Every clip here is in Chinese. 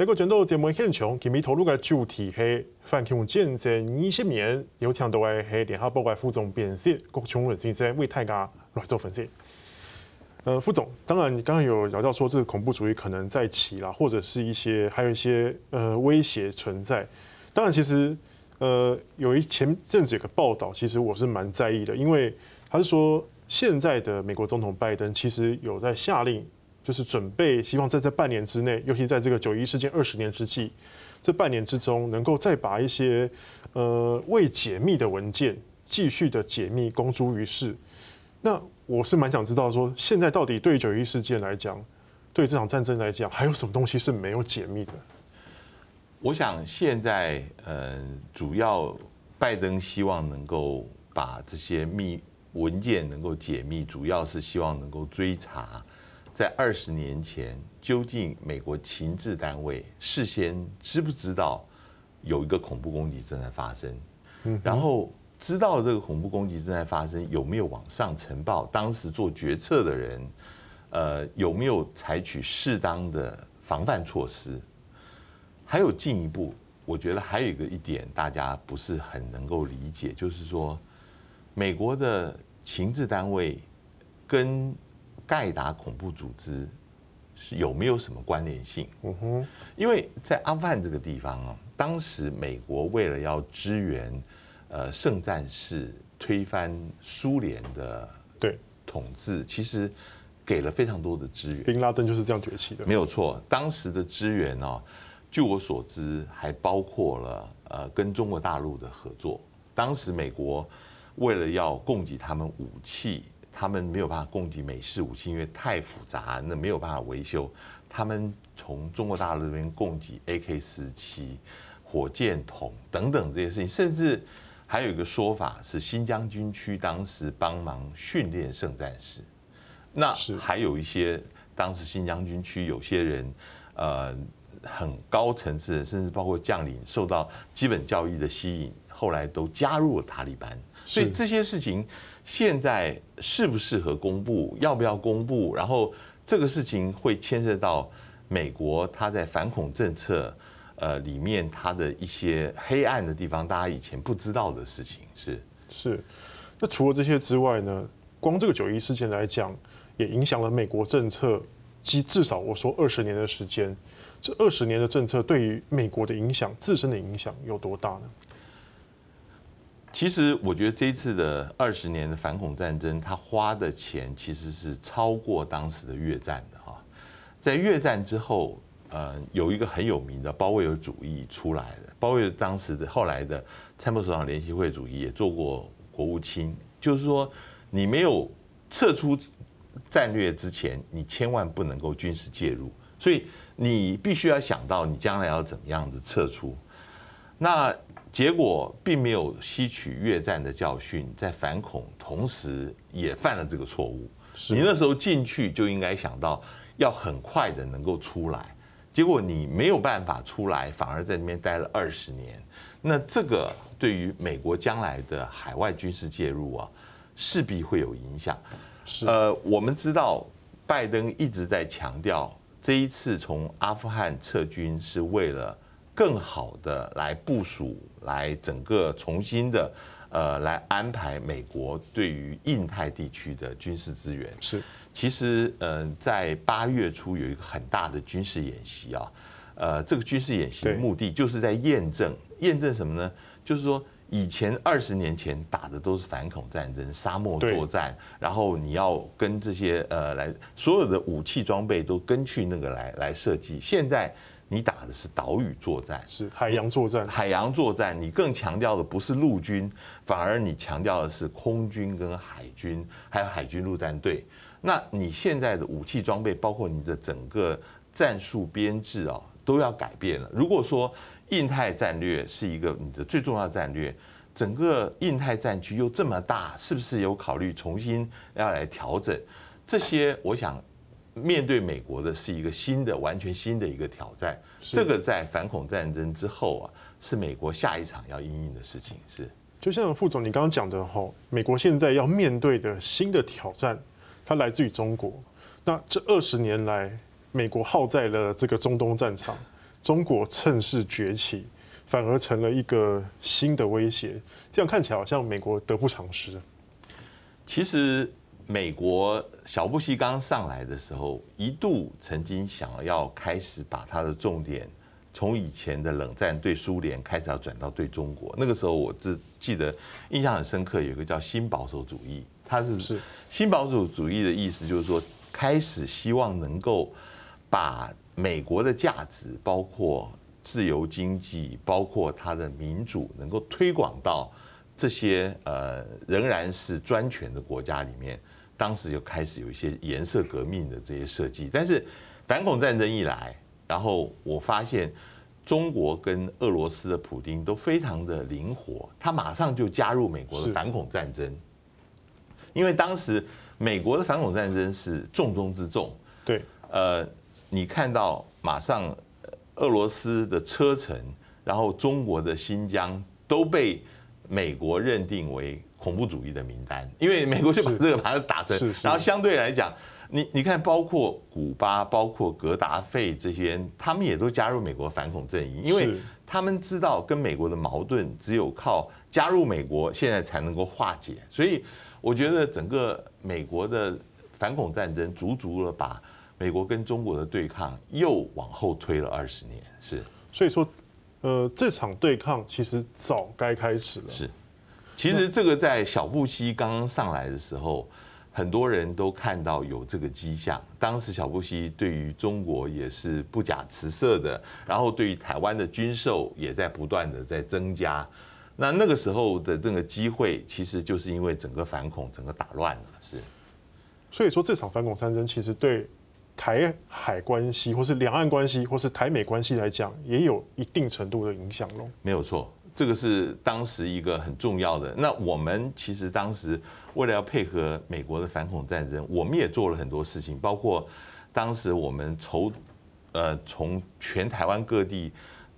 这个战斗节目现场，今日讨论的主题是反恐建设二十年，有请到的是联合报的副总编辑郭琼仁先生为大家来做分析。呃，副总，当然你刚刚有聊到说，这个恐怖主义可能在起啦，或者是一些还有一些呃威胁存在。当然，其实呃有一前阵子有个报道，其实我是蛮在意的，因为他是说现在的美国总统拜登其实有在下令。就是准备，希望在这半年之内，尤其在这个九一事件二十年之际，这半年之中，能够再把一些呃未解密的文件继续的解密公诸于世。那我是蛮想知道说，现在到底对九一事件来讲，对这场战争来讲，还有什么东西是没有解密的？我想现在呃，主要拜登希望能够把这些密文件能够解密，主要是希望能够追查。在二十年前，究竟美国情治单位事先知不知道有一个恐怖攻击正在发生？然后知道这个恐怖攻击正在发生，有没有往上呈报？当时做决策的人，呃，有没有采取适当的防范措施？还有进一步，我觉得还有一个一点，大家不是很能够理解，就是说，美国的情治单位跟盖达恐怖组织是有没有什么关联性？嗯哼，因为在阿富汗这个地方啊，当时美国为了要支援呃圣战士推翻苏联的对统治，其实给了非常多的支援。宾拉登就是这样崛起的，没有错。当时的支援呢，据我所知，还包括了呃跟中国大陆的合作。当时美国为了要供给他们武器。他们没有办法供给美式武器，因为太复杂，那没有办法维修。他们从中国大陆这边供给 AK 四七、火箭筒等等这些事情，甚至还有一个说法是新疆军区当时帮忙训练圣战士。那还有一些当时新疆军区有些人，呃，很高层次的，甚至包括将领受到基本教育的吸引，后来都加入了塔利班。所以这些事情。现在适不适合公布？要不要公布？然后这个事情会牵涉到美国它在反恐政策呃里面它的一些黑暗的地方，大家以前不知道的事情是是。那除了这些之外呢？光这个九一事件来讲，也影响了美国政策，即至少我说二十年的时间。这二十年的政策对于美国的影响，自身的影响有多大呢？其实我觉得这一次的二十年的反恐战争，他花的钱其实是超过当时的越战的哈。在越战之后，呃，有一个很有名的鲍威尔主义出来的。鲍威尔当时的后来的参谋首长联席会主义也做过国务卿，就是说你没有撤出战略之前，你千万不能够军事介入，所以你必须要想到你将来要怎么样子撤出。那结果并没有吸取越战的教训，在反恐同时也犯了这个错误。你那时候进去就应该想到要很快的能够出来，结果你没有办法出来，反而在那边待了二十年。那这个对于美国将来的海外军事介入啊，势必会有影响。是呃，我们知道拜登一直在强调，这一次从阿富汗撤军是为了。更好的来部署，来整个重新的，呃，来安排美国对于印太地区的军事资源。是，其实，嗯、呃，在八月初有一个很大的军事演习啊，呃，这个军事演习的目的就是在验证，验证什么呢？就是说，以前二十年前打的都是反恐战争、沙漠作战，然后你要跟这些呃来所有的武器装备都根据那个来来设计，现在。你打的是岛屿作战，是海洋作战。海洋作战，你更强调的不是陆军，反而你强调的是空军跟海军，还有海军陆战队。那你现在的武器装备，包括你的整个战术编制啊，都要改变了。如果说印太战略是一个你的最重要的战略，整个印太战区又这么大，是不是有考虑重新要来调整这些？我想。面对美国的是一个新的、完全新的一个挑战。这个在反恐战争之后啊，是美国下一场要应应的事情。是，就像副总你刚刚讲的哈，美国现在要面对的新的挑战，它来自于中国。那这二十年来，美国耗在了这个中东战场，中国趁势崛起，反而成了一个新的威胁。这样看起来好像美国得不偿失。其实，美国小布希刚上来的时候，一度曾经想要开始把他的重点从以前的冷战对苏联开始要转到对中国。那个时候，我只记得印象很深刻，有一个叫新保守主义，他是新保守主义的意思，就是说开始希望能够把美国的价值，包括自由经济，包括它的民主，能够推广到这些呃仍然是专权的国家里面。当时就开始有一些颜色革命的这些设计，但是反恐战争一来，然后我发现中国跟俄罗斯的普丁都非常的灵活，他马上就加入美国的反恐战争，因为当时美国的反恐战争是重中之重。对，呃。你看到马上，俄罗斯的车臣，然后中国的新疆都被美国认定为恐怖主义的名单，因为美国就把这个把它打成，然后相对来讲，你你看，包括古巴、包括格达费这些，他们也都加入美国反恐阵营，因为他们知道跟美国的矛盾只有靠加入美国，现在才能够化解。所以我觉得整个美国的反恐战争，足足了把。美国跟中国的对抗又往后推了二十年，是，所以说，呃，这场对抗其实早该开始了。是，其实这个在小布希刚刚上来的时候，很多人都看到有这个迹象。当时小布希对于中国也是不假辞色的，然后对于台湾的军售也在不断的在增加。那那个时候的这个机会，其实就是因为整个反恐整个打乱了。是，所以说这场反恐战争其实对。台海关系，或是两岸关系，或是台美关系来讲，也有一定程度的影响咯。没有错，这个是当时一个很重要的。那我们其实当时为了要配合美国的反恐战争，我们也做了很多事情，包括当时我们筹，呃，从全台湾各地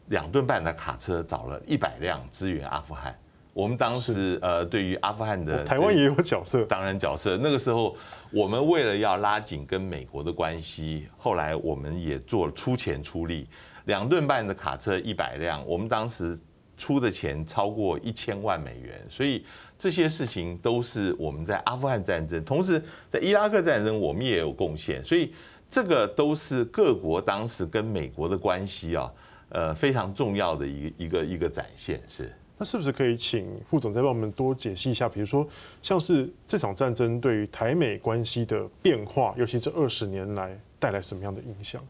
两吨半的卡车找了一百辆支援阿富汗。我们当时呃，对于阿富汗的台湾也有角色，当然角色。那个时候，我们为了要拉紧跟美国的关系，后来我们也做出钱出力，两吨半的卡车一百辆，我们当时出的钱超过一千万美元。所以这些事情都是我们在阿富汗战争，同时在伊拉克战争，我们也有贡献。所以这个都是各国当时跟美国的关系啊，呃，非常重要的一个一个一个展现是。那是不是可以请副总再帮我们多解析一下？比如说，像是这场战争对于台美关系的变化，尤其这二十年来带来什么样的影响？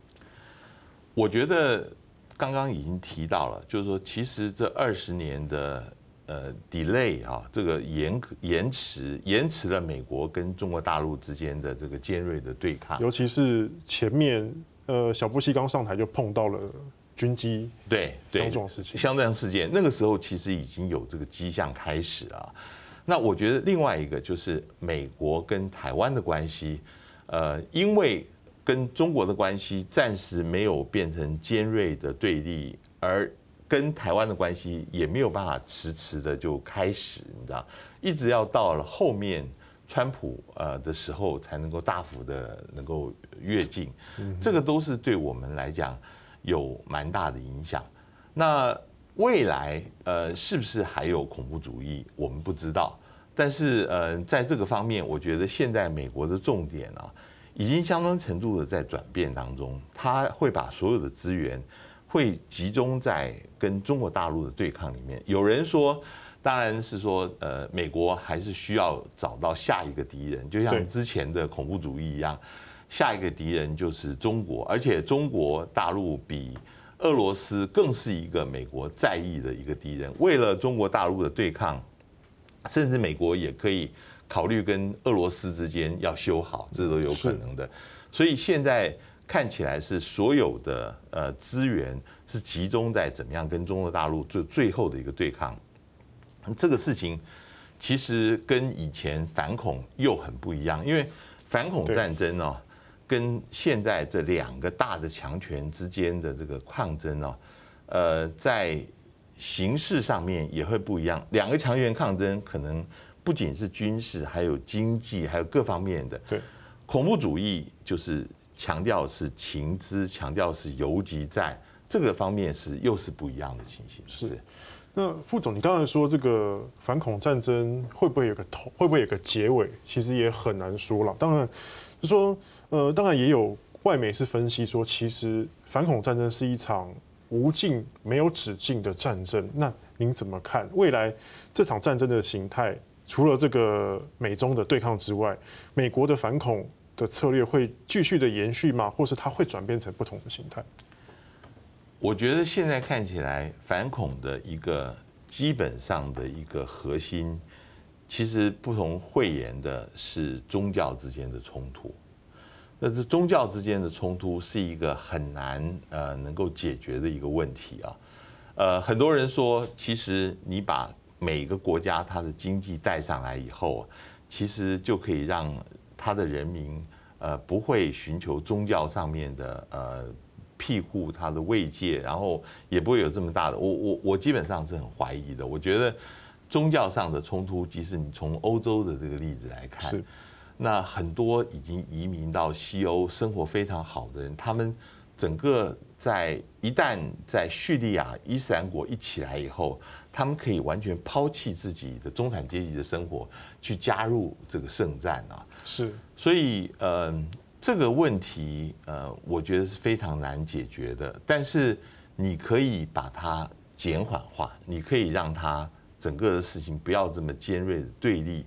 我觉得刚刚已经提到了，就是说，其实这二十年的呃 delay 啊，这个延延迟延迟了美国跟中国大陆之间的这个尖锐的对抗，尤其是前面呃小布希刚上台就碰到了。军机对对，相撞事情，相撞事件，那个时候其实已经有这个迹象开始了。那我觉得另外一个就是美国跟台湾的关系，呃，因为跟中国的关系暂时没有变成尖锐的对立，而跟台湾的关系也没有办法迟迟的就开始，你知道，一直要到了后面川普呃的时候才能够大幅的能够跃进，这个都是对我们来讲。有蛮大的影响。那未来呃，是不是还有恐怖主义？我们不知道。但是呃，在这个方面，我觉得现在美国的重点啊，已经相当程度的在转变当中。他会把所有的资源会集中在跟中国大陆的对抗里面。有人说，当然是说呃，美国还是需要找到下一个敌人，就像之前的恐怖主义一样。下一个敌人就是中国，而且中国大陆比俄罗斯更是一个美国在意的一个敌人。为了中国大陆的对抗，甚至美国也可以考虑跟俄罗斯之间要修好，这都有可能的。所以现在看起来是所有的呃资源是集中在怎么样跟中国大陆最最后的一个对抗。这个事情其实跟以前反恐又很不一样，因为反恐战争哦。跟现在这两个大的强权之间的这个抗争呢，呃，在形式上面也会不一样。两个强权抗争可能不仅是军事，还有经济，还有各方面的。对，恐怖主义就是强调是情资，强调是游击战，这个方面是又是不一样的情形。是。那副总，你刚才说这个反恐战争会不会有个头，会不会有个结尾？其实也很难说了。当然，就说呃，当然也有外媒是分析说，其实反恐战争是一场无尽、没有止境的战争。那您怎么看未来这场战争的形态？除了这个美中的对抗之外，美国的反恐的策略会继续的延续吗？或是它会转变成不同的形态？我觉得现在看起来，反恐的一个基本上的一个核心，其实不同讳言的是宗教之间的冲突。那是宗教之间的冲突是一个很难呃能够解决的一个问题啊。呃，很多人说，其实你把每个国家它的经济带上来以后，其实就可以让他的人民呃不会寻求宗教上面的呃。庇护他的慰藉，然后也不会有这么大的。我我我基本上是很怀疑的。我觉得宗教上的冲突，即使你从欧洲的这个例子来看，那很多已经移民到西欧生活非常好的人，他们整个在一旦在叙利亚伊斯兰国一起来以后，他们可以完全抛弃自己的中产阶级的生活，去加入这个圣战啊。是，所以嗯。这个问题，呃，我觉得是非常难解决的。但是你可以把它减缓化，你可以让它整个的事情不要这么尖锐的对立。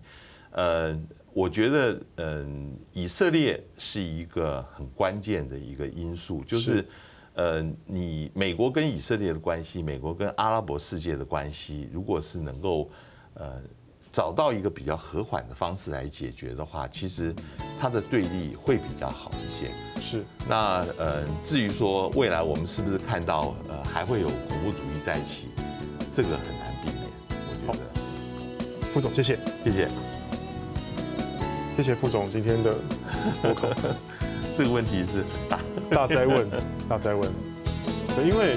呃，我觉得，嗯、呃，以色列是一个很关键的一个因素，就是，呃，你美国跟以色列的关系，美国跟阿拉伯世界的关系，如果是能够，呃。找到一个比较和缓的方式来解决的话，其实它的对立会比较好一些。是。那呃，至于说未来我们是不是看到呃还会有恐怖主义再起，这个很难避免。我觉得。副总，谢谢，谢谢，谢谢副总今天的。这个问题是大大灾问，大灾问。对，因为。